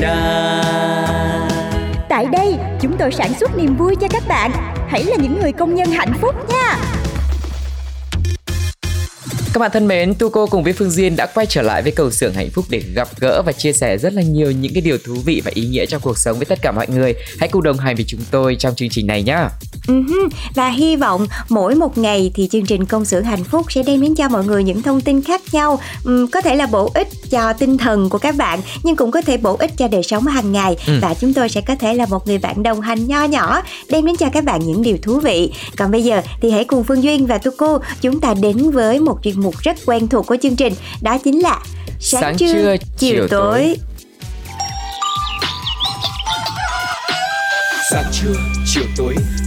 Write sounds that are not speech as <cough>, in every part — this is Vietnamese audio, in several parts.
đa. Tại đây, chúng tôi sản xuất niềm vui cho các bạn. Hãy là những người công nhân hạnh phúc nha. Các bạn thân mến, Tu Cô cùng với Phương Duyên đã quay trở lại với cầu xưởng hạnh phúc để gặp gỡ và chia sẻ rất là nhiều những cái điều thú vị và ý nghĩa trong cuộc sống với tất cả mọi người. Hãy cùng đồng hành với chúng tôi trong chương trình này nhé. Uh-huh. Và hy vọng mỗi một ngày thì chương trình công xưởng hạnh phúc sẽ đem đến cho mọi người những thông tin khác nhau um, có thể là bổ ích cho tinh thần của các bạn nhưng cũng có thể bổ ích cho đời sống hàng ngày Ừ. và chúng tôi sẽ có thể là một người bạn đồng hành nho nhỏ đem đến cho các bạn những điều thú vị còn bây giờ thì hãy cùng Phương Duyên và Tu Cô chúng ta đến với một chuyên mục rất quen thuộc của chương trình đó chính là sáng, Sáng trưa, trưa, chiều, chiều tối. tối. Sáng trưa, chiều tối,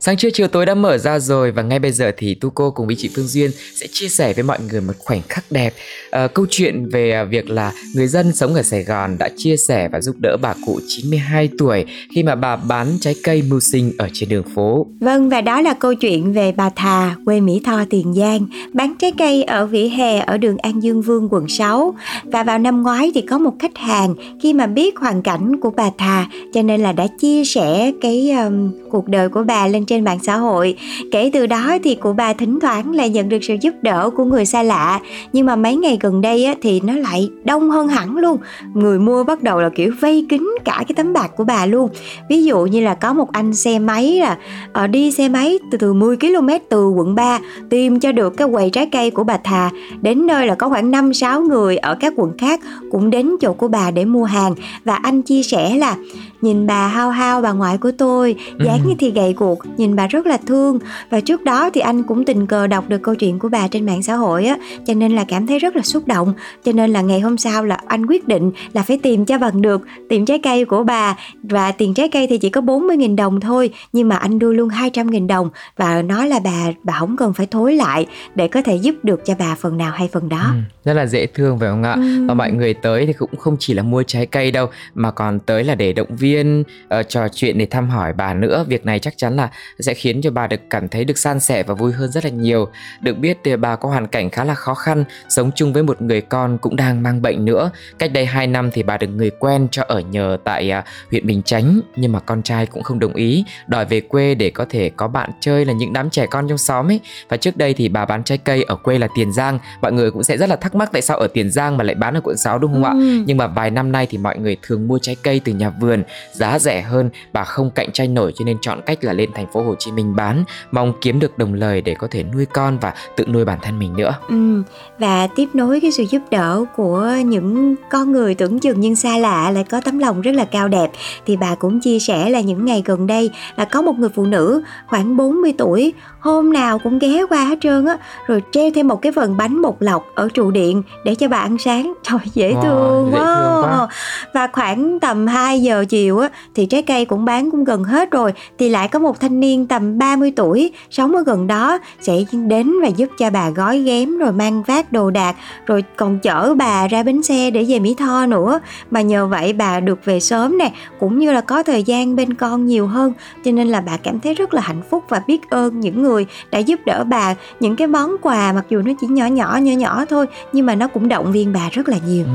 Sáng trưa chiều tối đã mở ra rồi và ngay bây giờ thì Tu Cô cùng với chị Phương Duyên sẽ chia sẻ với mọi người một khoảnh khắc đẹp. Ờ, câu chuyện về à, việc là người dân sống ở Sài Gòn đã chia sẻ và giúp đỡ bà cụ 92 tuổi khi mà bà bán trái cây mưu sinh ở trên đường phố. Vâng và đó là câu chuyện về bà Thà, quê Mỹ Tho, Tiền Giang, bán trái cây ở vỉa hè ở đường An Dương Vương, quận 6. Và vào năm ngoái thì có một khách hàng khi mà biết hoàn cảnh của bà Thà cho nên là đã chia sẻ cái um, cuộc đời của bà lên trên mạng xã hội. Kể từ đó thì cụ bà thỉnh thoảng lại nhận được sự giúp đỡ của người xa lạ. Nhưng mà mấy ngày gần đây á, thì nó lại đông hơn hẳn luôn. Người mua bắt đầu là kiểu vây kín cả cái tấm bạc của bà luôn. Ví dụ như là có một anh xe máy là ờ, đi xe máy từ từ 10 km từ quận 3 tìm cho được cái quầy trái cây của bà Thà đến nơi là có khoảng 5-6 người ở các quận khác cũng đến chỗ của bà để mua hàng và anh chia sẻ là nhìn bà hao hao bà ngoại của tôi dáng Ừ. như thì gầy guộc nhìn bà rất là thương và trước đó thì anh cũng tình cờ đọc được câu chuyện của bà trên mạng xã hội á cho nên là cảm thấy rất là xúc động cho nên là ngày hôm sau là anh quyết định là phải tìm cho bằng được tìm trái cây của bà và tiền trái cây thì chỉ có 40.000 đồng thôi nhưng mà anh đưa luôn 200.000 đồng và nói là bà bà không cần phải thối lại để có thể giúp được cho bà phần nào hay phần đó Ừ, rất là dễ thương phải không ạ? Ừ. Và mọi người tới thì cũng không chỉ là mua trái cây đâu mà còn tới là để động viên, ờ, trò chuyện để thăm hỏi bà nữa. Việc này chắc chắn là sẽ khiến cho bà được cảm thấy được san sẻ và vui hơn rất là nhiều. Được biết thì bà có hoàn cảnh khá là khó khăn, sống chung với một người con cũng đang mang bệnh nữa. Cách đây 2 năm thì bà được người quen cho ở nhờ tại à, huyện Bình Chánh nhưng mà con trai cũng không đồng ý, đòi về quê để có thể có bạn chơi là những đám trẻ con trong xóm ấy. Và trước đây thì bà bán trái cây ở quê là Tiền Giang, mọi người cũng sẽ rất là thắc mắc tại sao ở Tiền Giang mà lại bán ở quận 6 đúng không ạ? Ừ. Nhưng mà vài năm nay thì mọi người thường mua trái cây từ nhà vườn, giá rẻ hơn, bà không cạnh tranh nổi cho nên chọn cách là lên thành phố Hồ Chí Minh bán, mong kiếm được đồng lời để có thể nuôi con và tự nuôi bản thân mình nữa. Ừ, và tiếp nối cái sự giúp đỡ của những con người tưởng chừng nhưng xa lạ lại có tấm lòng rất là cao đẹp. Thì bà cũng chia sẻ là những ngày gần đây là có một người phụ nữ khoảng 40 tuổi hôm nào cũng ghé qua hết trơn á rồi treo thêm một cái phần bánh bột lọc ở trụ điện để cho bà ăn sáng <laughs> trời dễ Wow, thương dễ quá. thương quá. và khoảng tầm 2 giờ chiều á thì trái cây cũng bán cũng gần hết rồi thì lại có một thanh niên tầm 30 tuổi sống ở gần đó sẽ đến và giúp cho bà gói ghém rồi mang vác đồ đạc rồi còn chở bà ra bến xe để về Mỹ Tho nữa mà nhờ vậy bà được về sớm nè cũng như là có thời gian bên con nhiều hơn cho nên là bà cảm thấy rất là hạnh phúc và biết ơn những người đã giúp đỡ bà những cái món quà mặc dù nó chỉ nhỏ nhỏ nhỏ nhỏ thôi nhưng mà nó cũng động viên bà rất là nhiều Ừ.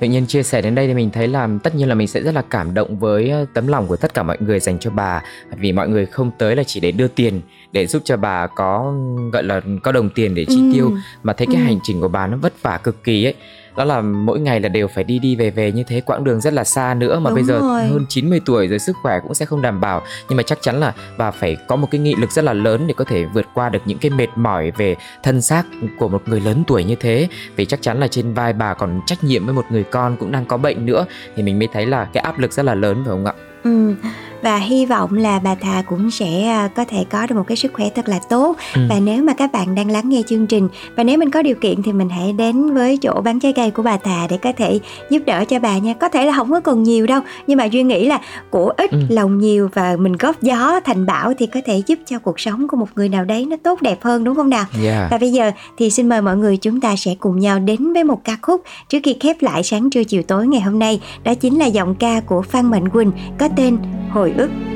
Tự nhiên chia sẻ đến đây thì mình thấy là tất nhiên là mình sẽ rất là cảm động với ờ, tấm lòng của tất cả mọi người dành cho bà vì mọi người không tới là chỉ để đưa tiền để giúp cho bà có gọi là có đồng tiền để chi tiêu Ừ. mà thấy cái Ừ. hành trình của bà nó vất vả cực kỳ ấy đó là mỗi ngày là đều phải đi đi về về như thế quãng đường rất là xa nữa mà Đúng bây giờ rồi. hơn 90 tuổi rồi sức khỏe cũng sẽ không đảm bảo nhưng mà chắc chắn là bà phải có một cái nghị lực rất là lớn để có thể vượt qua được những cái mệt mỏi về thân xác của một người lớn tuổi như thế vì chắc chắn là trên vai bà còn trách nhiệm với một người con cũng đang có bệnh nữa thì mình mới thấy là cái áp lực rất là lớn phải không ạ Ừ. Và hy vọng là bà Thà cũng sẽ à, có thể có được một cái sức khỏe thật là tốt Ừ. Và nếu mà các bạn đang lắng nghe chương trình Và nếu mình có điều kiện thì mình hãy đến với chỗ bán trái cây của bà Thà Để có thể giúp đỡ cho bà nha Có thể là không có còn nhiều đâu Nhưng mà Duyên nghĩ là của ít Ừ. lòng nhiều Và mình góp gió thành bão Thì có thể giúp cho cuộc sống của một người nào đấy nó tốt đẹp hơn đúng không nào yeah. Và bây giờ thì xin mời mọi người chúng ta sẽ cùng nhau đến với một ca khúc trước khi khép lại sáng trưa chiều tối ngày hôm nay. Đó chính là giọng ca của Phan Mạnh Quỳnh có tên Hồi ức.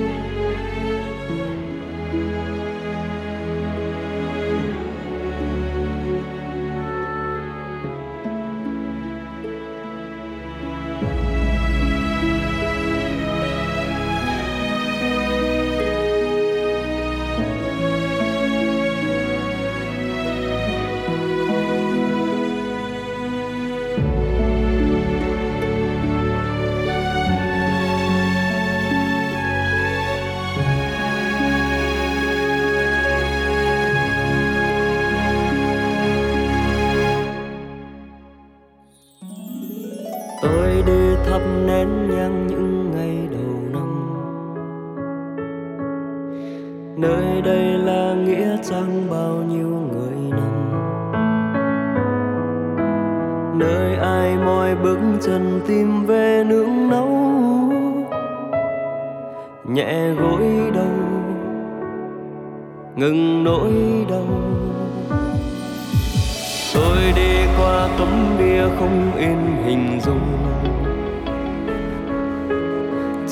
Tấm bia không in hình dung.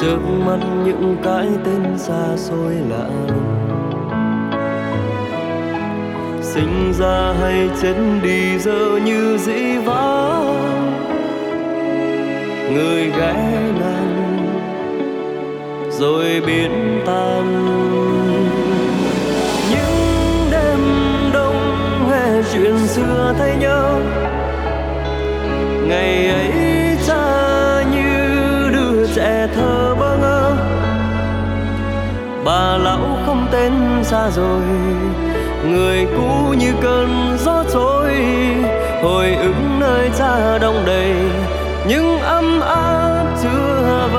Trước mắt những cái tên xa xôi lạ lùng. Sinh ra hay chết đi giờ như dĩ vãng. Người ghé ngang, rồi biến tan. Những đêm đông, nghe chuyện xưa thấy nhau ngày ấy cha như đứa trẻ thơ bơ ngơ. Bà lão không tên xa rồi, người cũ như cơn gió trôi. Hồi ứng nơi cha đông đầy, những ấm áp chưa vào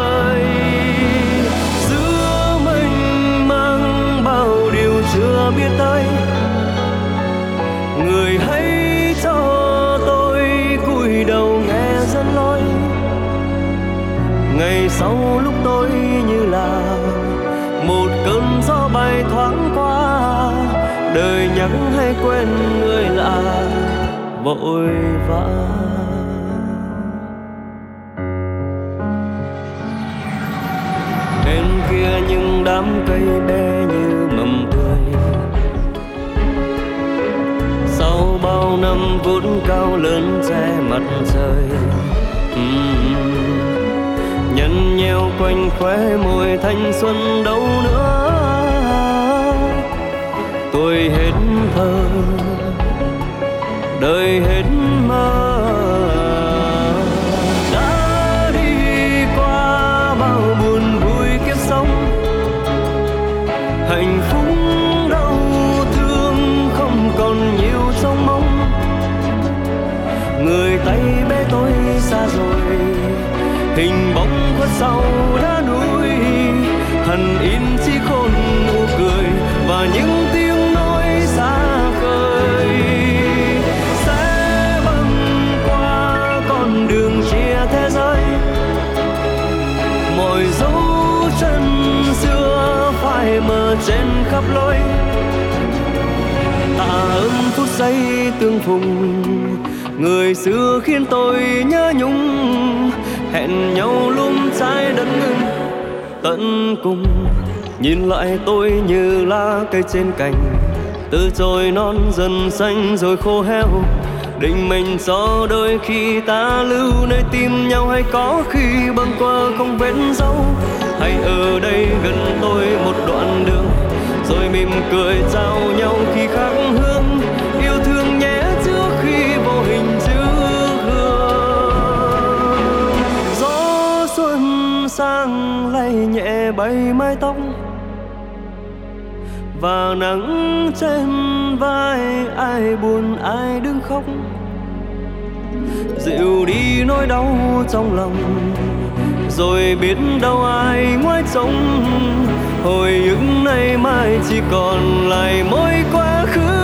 xây tương phùng. Người xưa khiến tôi nhớ nhung, hẹn nhau lung trái đất tận cùng. Nhìn lại tôi như lá cây trên cành, từ trồi non dần xanh rồi khô héo. Định mình cho đôi khi ta lưu nơi tim nhau hay có khi băng qua không vết dấu. Hay ở đây gần tôi một đoạn đường, rồi mỉm cười trao nhau khi khác. Sang lay nhẹ bay mái tóc. Và nắng trên vai, ai buồn, ai đứng khóc. Dịu đi nỗi đau trong lòng, rồi biết đâu ai ngoái trông. Hồi ức nay mai chỉ còn lại mỗi quá khứ.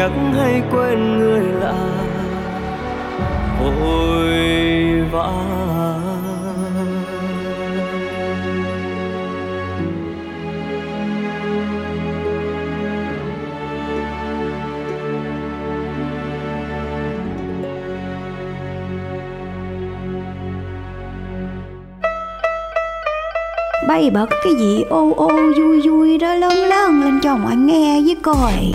Nhắc hay quên người lạ, vội vã. Bay bật cái gì ô ô vui vui đó lớn lớn lên cho mọi nghe với coi.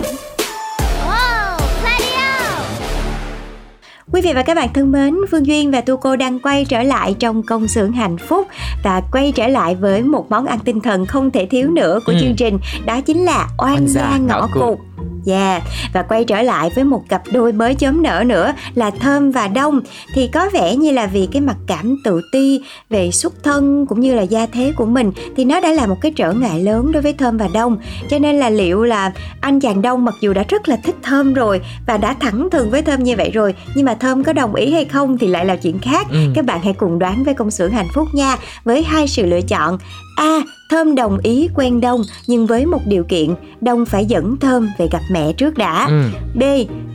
Quý vị và các bạn thân mến, Phương Duyên và Tu Cô đang quay trở lại trong công xưởng hạnh phúc và quay trở lại với một món ăn tinh thần không thể thiếu nữa của Ừ. chương trình, đó chính là oan gia ngõ cụt. Yeah, và quay trở lại với một cặp đôi mới chớm nở nữa là Thơm và Đông. Thì có vẻ như là vì cái mặc cảm tự ti về xuất thân cũng như là gia thế của mình thì nó đã là một cái trở ngại lớn đối với Thơm và Đông. Cho nên là liệu là anh chàng Đông mặc dù đã rất là thích Thơm rồi và đã thẳng thừng với Thơm như vậy rồi nhưng mà Thơm có đồng ý hay không thì lại là chuyện khác. Ừ. các bạn hãy cùng đoán với công xưởng hạnh phúc nha. Với hai sự lựa chọn A. Thơm đồng ý quen Đông nhưng với một điều kiện Đông phải dẫn Thơm về gặp mẹ trước đã Ừ. B.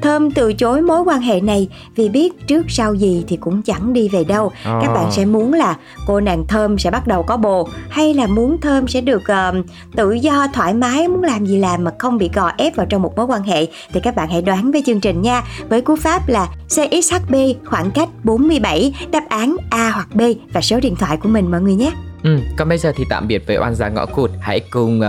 Thơm từ chối mối quan hệ này vì biết trước sau gì thì cũng chẳng đi về đâu. Các Ồ. bạn sẽ muốn là cô nàng Thơm sẽ bắt đầu có bồ hay là muốn Thơm sẽ được ờ, tự do thoải mái muốn làm gì làm mà không bị gò ép vào trong một mối quan hệ thì các bạn hãy đoán với chương trình nha. Với cú pháp là CXHB khoảng cách 47 đáp án A hoặc B và số điện thoại của mình mọi người nhé. Ừ, còn bây giờ thì tạm biệt với oan gia ngõ cụt Hãy cùng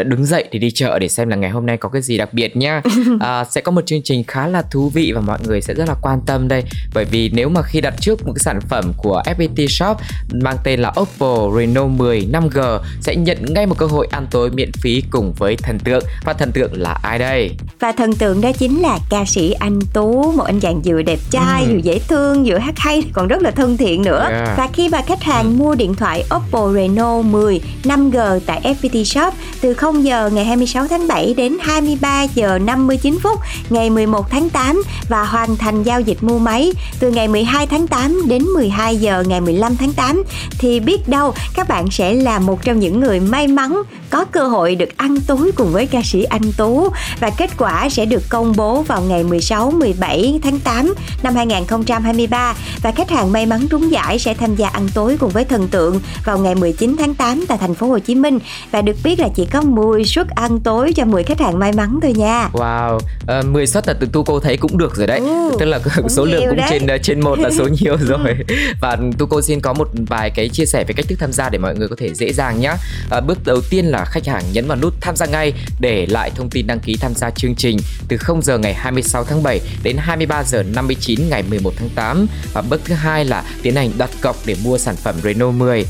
uh, đứng dậy để đi chợ để xem là ngày hôm nay có cái gì đặc biệt nhá à, <laughs> Sẽ có một chương trình khá là thú vị và mọi người sẽ rất là quan tâm đây Bởi vì nếu mà khi đặt trước một cái sản phẩm của FPT Shop Mang tên là Oppo Reno 10 5G Sẽ nhận ngay một cơ hội ăn tối miễn phí cùng với thần tượng Và thần tượng là ai đây? Và thần tượng đó chính là ca sĩ anh Tú Một anh chàng vừa đẹp trai, Ừ. vừa dễ thương, vừa hát hay Còn rất là thân thiện nữa Yeah. Và khi mà khách hàng mua điện thoại Oppo Reno 10 5G tại FPT Shop Từ 0 giờ ngày 26 tháng 7 đến 23 giờ 59 phút Ngày 11 tháng 8 Và hoàn thành giao dịch mua máy Từ ngày 12 tháng 8 đến 12 giờ ngày 15 tháng 8 Thì biết đâu các bạn sẽ là một trong những người may mắn Có cơ hội được ăn tối cùng với ca sĩ anh Tú Và kết quả sẽ được công bố vào ngày 16, 17 tháng 8 năm 2023 và khách hàng may mắn trúng giải sẽ tham gia ăn tối cùng với thần tượng vào ngày 19 tháng 8 tại thành phố Hồ Chí Minh. Và được biết là chỉ có 10 suất ăn tối cho 10 khách hàng may mắn thôi nha. Wow, uh, 10 suất là từ tu cô thấy cũng được rồi đấy. Ừ, Tức là <laughs> số lượng cũng đấy. trên ờ, trên một là số <laughs> nhiều rồi. Và tu cô xin có một vài cái chia sẻ về cách thức tham gia để mọi người có thể dễ dàng nhé à, Bước đầu tiên là khách hàng nhấn vào nút tham gia ngay Để lại thông tin đăng ký tham gia chương trình Từ 0 giờ ngày 26 tháng 7 đến 23 giờ 59 ngày 11 tháng 8 Và bước thứ hai là tiến hành đặt cọc để mua sản phẩm Renault 10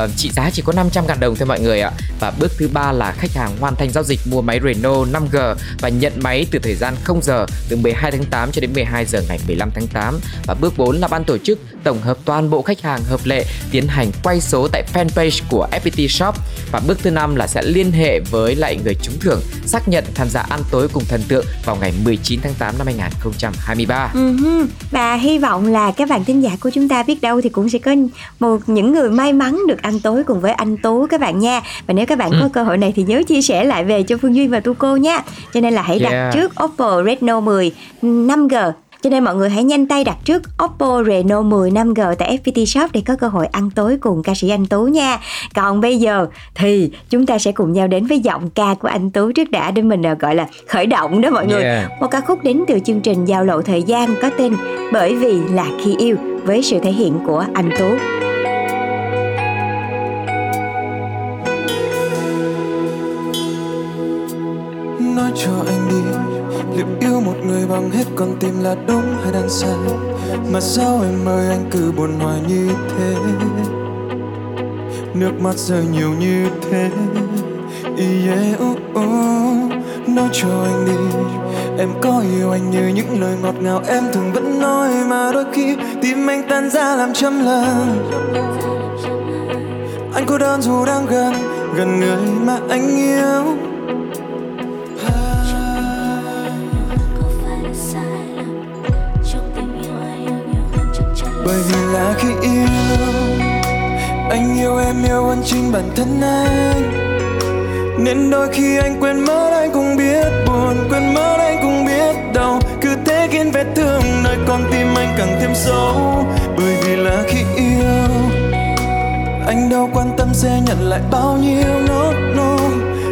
Ờ, Trị giá chỉ có 500 ngàn đồng thôi mọi người ạ. Và bước thứ ba là khách hàng hoàn thành giao dịch mua máy Renault 5G Và nhận máy từ thời gian 0 giờ từ 12 tháng 8 cho đến 12 giờ ngày 15 tháng 8 Và bước 4 là ban tổ chức tổng hợp toàn bộ khách hàng hợp lệ tiến hành quay số tại fanpage của FPT Shop. Và bước thứ năm là sẽ liên hệ với lại người trúng thưởng xác nhận tham gia ăn tối cùng thần tượng vào ngày 19 tháng 8 năm 2023. Ừ và hy vọng là các bạn thính giả của chúng ta biết đâu thì cũng sẽ có một những người may mắn được ăn tối cùng với anh Tú các bạn nha. Và nếu các bạn Ừ. có cơ hội này thì nhớ chia sẻ lại về cho Phương Duyên và Tu Cô nha. Cho nên là hãy đặt Yeah. trước Oppo Reno 10 5G Cho nên mọi người hãy nhanh tay đặt trước Oppo Reno 10 5G tại FPT Shop để có cơ hội ăn tối cùng ca sĩ Anh Tú nha. Còn bây giờ thì chúng ta sẽ cùng nhau đến với giọng ca của anh Tú trước đã để mình ờ, gọi là khởi động đó mọi người. Yeah. Một ca khúc đến từ chương trình Giao lộ thời gian có tên Bởi vì là khi yêu với sự thể hiện của anh Tú. Cho anh đi. Liệu yêu một người bằng hết con tim là đúng hay đang sai mà sao em ơi anh cứ buồn hoài như thế? Nước mắt rơi nhiều như thế. Yeah, oh, oh. nói cho anh đi. Em có yêu anh như những lời ngọt ngào em thường vẫn nói mà đôi khi tim anh tan ra làm trăm lần anh cô đơn dù đang gần gần người mà anh yêu. Hơn chính bản thân anh. Nên đôi khi anh quên mất anh cũng biết buồn, quên mất anh cũng biết đau. Cứ thế khiến vết thương nơi con tim anh càng thêm sâu. Bởi vì là khi yêu, anh đâu quan tâm sẽ nhận lại bao nhiêu. Nốt nỗi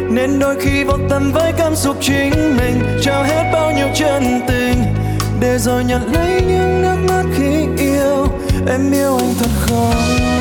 nên đôi khi vô tâm với cảm xúc chính mình, trao hết bao nhiêu chân tình. Để rồi nhận lấy những nước mắt khi yêu, em yêu anh thật không?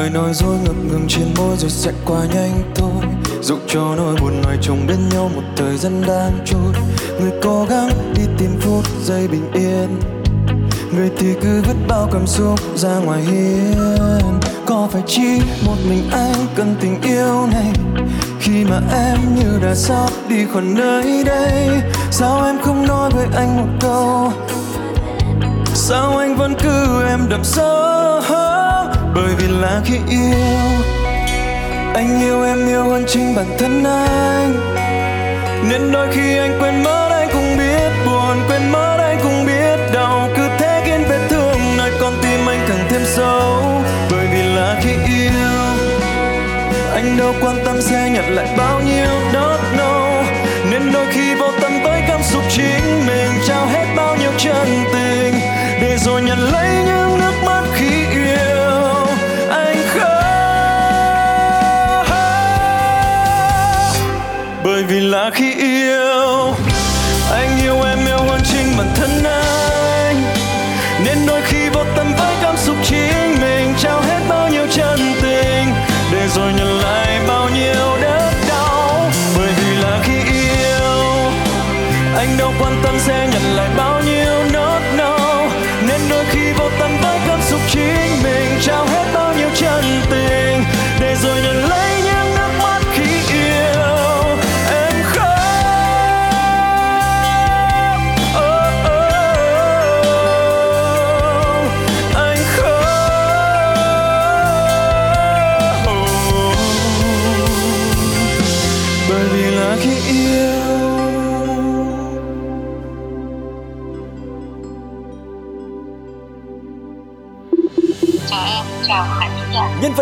Lời nói dối ngập ngừng trên môi rồi sẽ qua nhanh thôi. Dục cho nỗi buồn ngoài chồng bên nhau một thời gian đang trôi. Người cố gắng đi tìm phút giây bình yên. Người thì cứ vứt bao cảm xúc ra ngoài hiên. Có phải chỉ một mình anh cần tình yêu này? Khi mà em như đã sắp đi khỏi nơi đây, sao em không nói với anh một câu? Sao anh vẫn cứ em đậm sâu bởi vì là khi yêu, anh yêu em yêu hơn chính bản thân anh. Nên đôi khi anh quên mất, anh cũng biết buồn, quên mất, anh cũng biết đau. Cứ thế khiến vết thương, nơi con tim anh càng thêm sâu. Bởi vì là khi yêu, anh đâu quan tâm sẽ nhận lại bao nhiêu.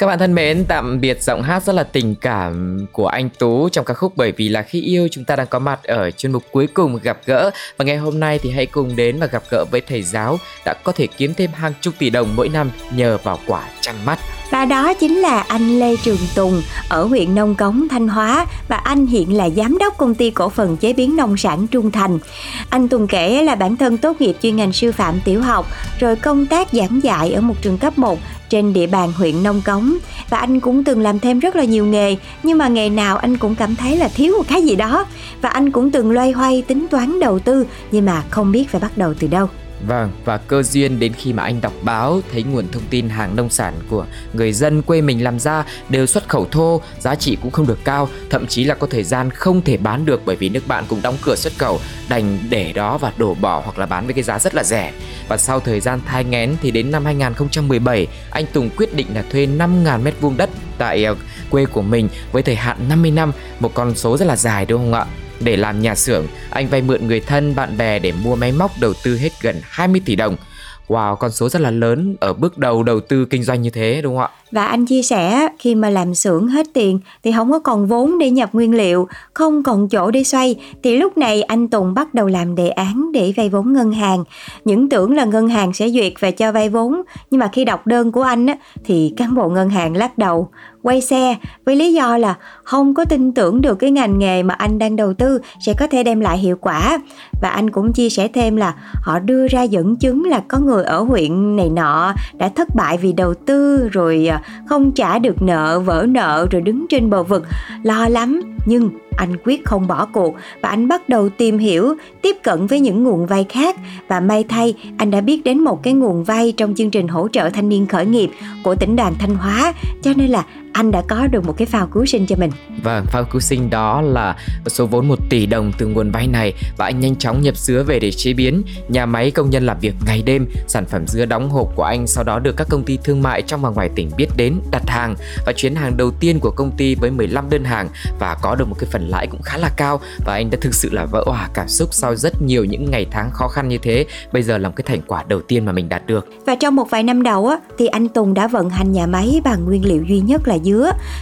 Các bạn thân mến, tạm biệt giọng hát rất là tình cảm của anh Tú trong ca khúc Bởi vì là khi yêu chúng ta đang có mặt ở chuyên mục cuối cùng gặp gỡ và ngày hôm nay thì hãy cùng đến và gặp gỡ với thầy giáo đã có thể kiếm thêm hàng chục tỷ đồng mỗi năm nhờ vào quả chăn mắt. Và đó chính là anh Lê Trường Tùng ở huyện Nông Cống, Thanh Hóa và anh hiện là giám đốc công ty cổ phần chế biến nông sản Trung Thành. Anh Tùng kể là bản thân tốt nghiệp chuyên ngành sư phạm tiểu học rồi công tác giảng dạy ở một trường cấp 1 trên địa bàn huyện Nông Cống và anh cũng từng làm thêm rất là nhiều nghề, nhưng mà nghề nào anh cũng cảm thấy là thiếu một cái gì đó và anh cũng từng loay hoay, tính toán đầu tư, nhưng mà không biết phải bắt đầu từ đâu. Vâng, và cơ duyên đến khi mà anh đọc báo thấy nguồn thông tin hàng nông sản của người dân quê mình làm ra đều xuất khẩu thô, giá trị cũng không được cao, thậm chí là có thời gian không thể bán được bởi vì nước bạn cũng đóng cửa xuất khẩu, đành để đó và đổ bỏ hoặc là bán với cái giá rất là rẻ. Và sau thời gian thai nghén thì đến năm 2017, anh Tùng quyết định là thuê 5.000 mét vuông đất tại ờ, quê của mình với thời hạn 50 năm, một con số rất là dài đúng không ạ? Để làm nhà xưởng, anh vay mượn người thân, bạn bè để mua máy móc đầu tư hết gần 20 tỷ đồng. Wow, con số rất là lớn ở bước đầu đầu tư kinh doanh như thế đúng không ạ? Và anh chia sẻ khi mà làm xưởng hết tiền thì không có còn vốn để nhập nguyên liệu, không còn chỗ để xoay thì lúc này anh Tùng bắt đầu làm đề án để vay vốn ngân hàng. Những tưởng là ngân hàng sẽ duyệt và cho vay vốn, nhưng mà khi đọc đơn của anh á, thì cán bộ ngân hàng lắc đầu, quay xe với lý do là không có tin tưởng được cái ngành nghề mà anh đang đầu tư sẽ có thể đem lại hiệu quả. Và anh cũng chia sẻ thêm là họ đưa ra dẫn chứng là có người ở huyện này nọ đã thất bại vì đầu tư rồi à, không trả được nợ, vỡ nợ rồi đứng trên bờ vực, lo lắm. Nhưng anh quyết không bỏ cuộc và anh bắt đầu tìm hiểu, tiếp cận với những nguồn vay khác và may thay anh đã biết đến một cái nguồn vay trong chương trình hỗ trợ thanh niên khởi nghiệp của tỉnh đoàn Thanh Hóa cho nên là anh đã có được một cái phao cứu sinh cho mình. Vâng, phao cứu sinh đó là số vốn 1 tỷ đồng từ nguồn vay này và anh nhanh chóng nhập dứa về để chế biến. Nhà máy công nhân làm việc ngày đêm, sản phẩm dứa đóng hộp của anh sau đó được các công ty thương mại trong và ngoài tỉnh biết đến, đặt hàng và chuyến hàng đầu tiên của công ty với 15 đơn hàng và có được một cái phần lãi cũng khá là cao và anh đã thực sự là vỡ hòa cảm xúc sau rất nhiều những ngày tháng khó khăn như thế. Bây giờ là một cái thành quả đầu tiên mà mình đạt được. Và trong một vài năm đầu á thì anh Tùng đã vận hành nhà máy bằng nguyên liệu duy nhất là dứa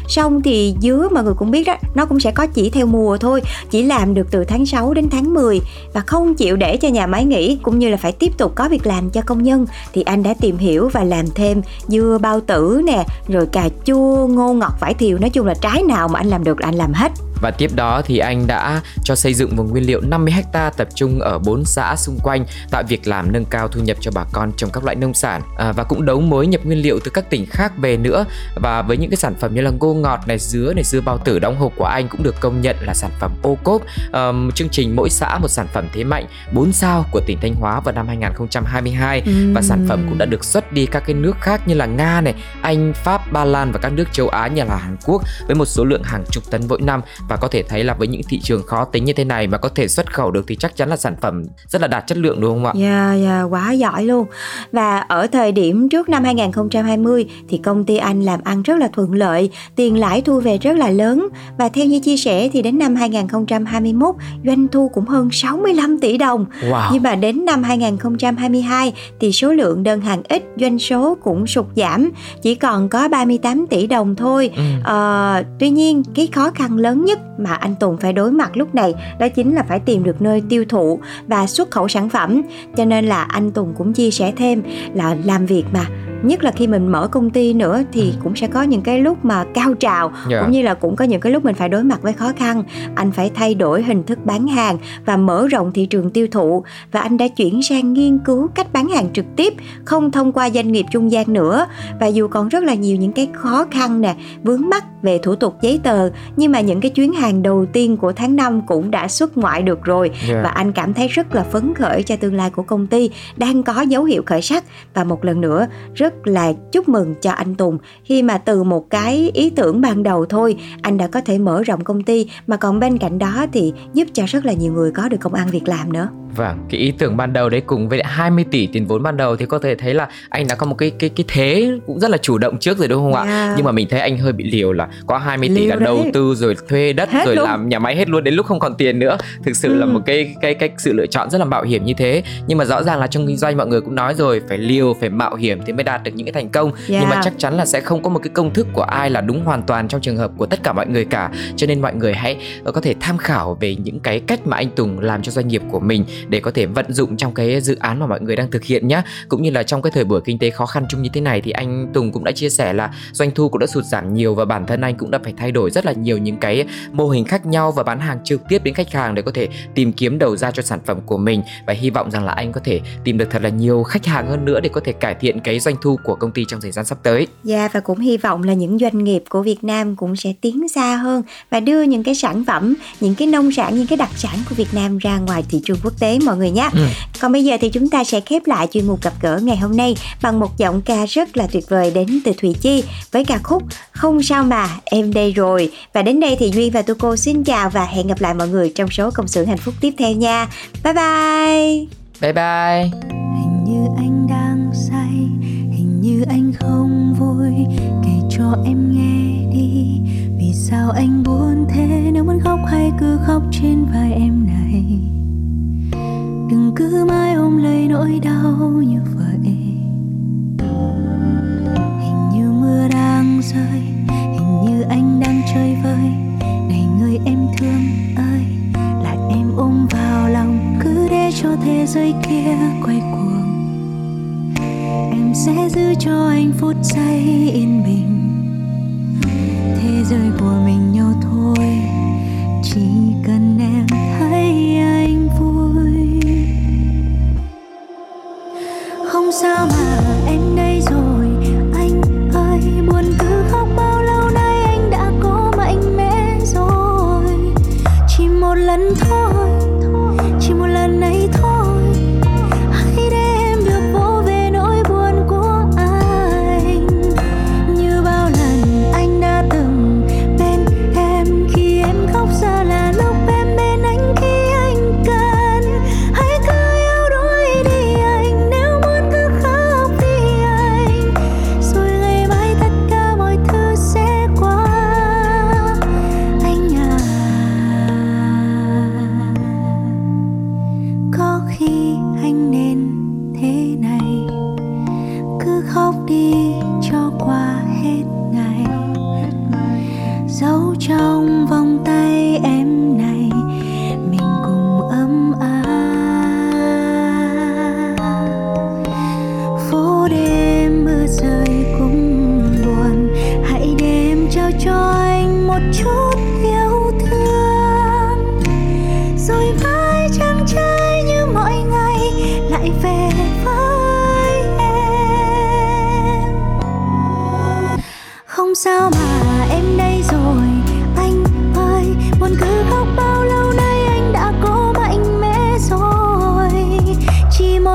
xong thì dứa mọi người cũng biết đó, nó cũng sẽ có chỉ theo mùa thôi, chỉ làm được từ tháng 6 đến tháng 10 và không chịu để cho nhà máy nghỉ, cũng như là phải tiếp tục có việc làm cho công nhân. Thì anh đã tìm hiểu và làm thêm dưa bao tử nè, rồi cà chua, ngô ngọt, vải thiều. Nói chung là trái nào mà anh làm được là anh làm hết và tiếp đó thì anh đã cho xây dựng vùng nguyên liệu 50 ha tập trung ở 4 xã xung quanh tạo việc làm nâng cao thu nhập cho bà con trồng các loại nông sản à, và cũng đấu mối nhập nguyên liệu từ các tỉnh khác về nữa. Và với những cái sản phẩm như là ngô ngọt này dứa này dưa bao tử đóng hộp của anh cũng được công nhận là sản phẩm ô cốp. Um, chương trình mỗi xã một sản phẩm thế mạnh 4 sao của tỉnh Thanh Hóa vào năm 2022 uhm. và sản phẩm cũng đã được xuất đi các cái nước khác như là Nga này Anh Pháp Ba Lan và các nước châu Á như là Hàn Quốc với một số lượng hàng chục tấn mỗi năm và có thể thấy là với những thị trường khó tính như thế này mà có thể xuất khẩu được thì chắc chắn là sản phẩm rất là đạt chất lượng đúng không ạ? Dạ yeah, yeah, quá giỏi luôn. Và ở thời điểm trước năm 2020 thì công ty anh làm ăn rất là thuận lợi, tiền lãi thu về rất là lớn và theo như chia sẻ thì đến năm 2021 doanh thu cũng hơn 65 tỷ đồng. Wow. Nhưng mà đến năm 2022 thì số lượng đơn hàng ít, doanh số cũng sụt giảm, chỉ còn có 38 tỷ đồng thôi. Ừ. À, tuy nhiên cái khó khăn lớn nhất mà anh Tùng phải đối mặt lúc này đó chính là phải tìm được nơi tiêu thụ và xuất khẩu sản phẩm cho nên là anh Tùng cũng chia sẻ thêm là làm việc mà nhất là khi mình mở công ty nữa thì ừ. cũng sẽ có những cái lúc mà cao trào yeah. Dạ. cũng như là cũng có những cái lúc mình phải đối mặt với khó khăn anh phải thay đổi hình thức bán hàng và mở rộng thị trường tiêu thụ và anh đã chuyển sang nghiên cứu cách bán hàng trực tiếp không thông qua doanh nghiệp trung gian nữa và dù còn rất là nhiều những cái khó khăn nè vướng mắc về thủ tục giấy tờ nhưng mà những cái chuyến hàng đầu tiên của tháng 5 cũng đã xuất ngoại được rồi yeah. Và anh cảm thấy rất là phấn khởi cho tương lai của công ty đang có dấu hiệu khởi sắc và một lần nữa rất rất là chúc mừng cho anh Tùng khi mà từ một cái ý tưởng ban đầu thôi anh đã có thể mở rộng công ty mà còn bên cạnh đó thì giúp cho rất là nhiều người có được công ăn việc làm nữa. Vâng, cái ý tưởng ban đầu đấy cùng với 20 tỷ tiền vốn ban đầu thì có thể thấy là anh đã có một cái cái cái thế cũng rất là chủ động trước rồi đúng không yeah. ạ? Nhưng mà mình thấy anh hơi bị liều là có 20 tỷ là đấy. đầu tư rồi thuê đất hết rồi luôn. làm nhà máy hết luôn đến lúc không còn tiền nữa. Thực sự ừ. là một cái cái cái sự lựa chọn rất là mạo hiểm như thế. Nhưng mà rõ ràng là trong kinh doanh mọi người cũng nói rồi phải liều phải mạo hiểm thì mới đạt được những cái thành công. Yeah. Nhưng mà chắc chắn là sẽ không có một cái công thức của ai là đúng hoàn toàn trong trường hợp của tất cả mọi người cả. Cho nên mọi người hãy có thể tham khảo về những cái cách mà anh Tùng làm cho doanh nghiệp của mình để có thể vận dụng trong cái dự án mà mọi người đang thực hiện nhé cũng như là trong cái thời buổi kinh tế khó khăn chung như thế này thì anh Tùng cũng đã chia sẻ là doanh thu cũng đã sụt giảm nhiều và bản thân thân anh cũng đã phải thay đổi rất là nhiều những cái mô hình khác nhau và bán hàng trực tiếp đến khách hàng để có thể tìm kiếm đầu ra cho sản phẩm của mình và hy vọng rằng là anh có thể tìm được thật là nhiều khách hàng hơn nữa để có thể cải thiện cái doanh thu của công ty trong thời gian sắp tới. Dạ và cũng hy vọng là những doanh nghiệp của Việt Nam cũng sẽ tiến xa hơn và đưa những cái sản phẩm, những cái nông sản, những cái đặc sản của Việt Nam ra ngoài thị trường quốc tế mọi người nhé. Ừ. Còn bây giờ thì chúng ta sẽ khép lại chuyên mục gặp gỡ ngày hôm nay bằng một giọng ca rất là tuyệt vời đến từ Thùy Chi với ca khúc Không sao mà em đây rồi. Và đến đây thì Duyên và Tuko xin chào và hẹn gặp lại mọi người trong số công xưởng hạnh phúc tiếp theo nha. Bye bye. Bye bye. Hình như anh đang say, hình như anh không vui, kể cho em nghe đi. Vì sao anh buồn thế nếu muốn khóc hay cứ khóc trên vai em này? Đừng cứ mãi ôm lấy nỗi đau như vậy. Hình như mưa đang rơi, cho thế giới kia quay cuồng. Em sẽ giữ cho anh phút giây yên bình. Thế giới của mình nhau thôi, chỉ cần em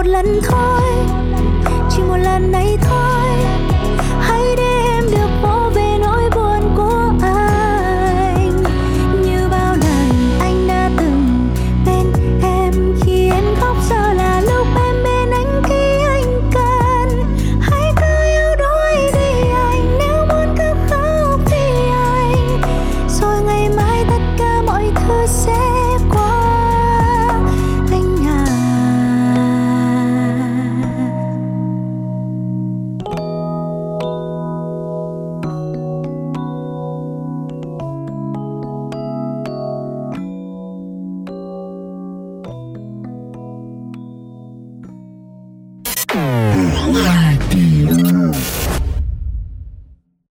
một lần thôi chỉ một lần này thôi.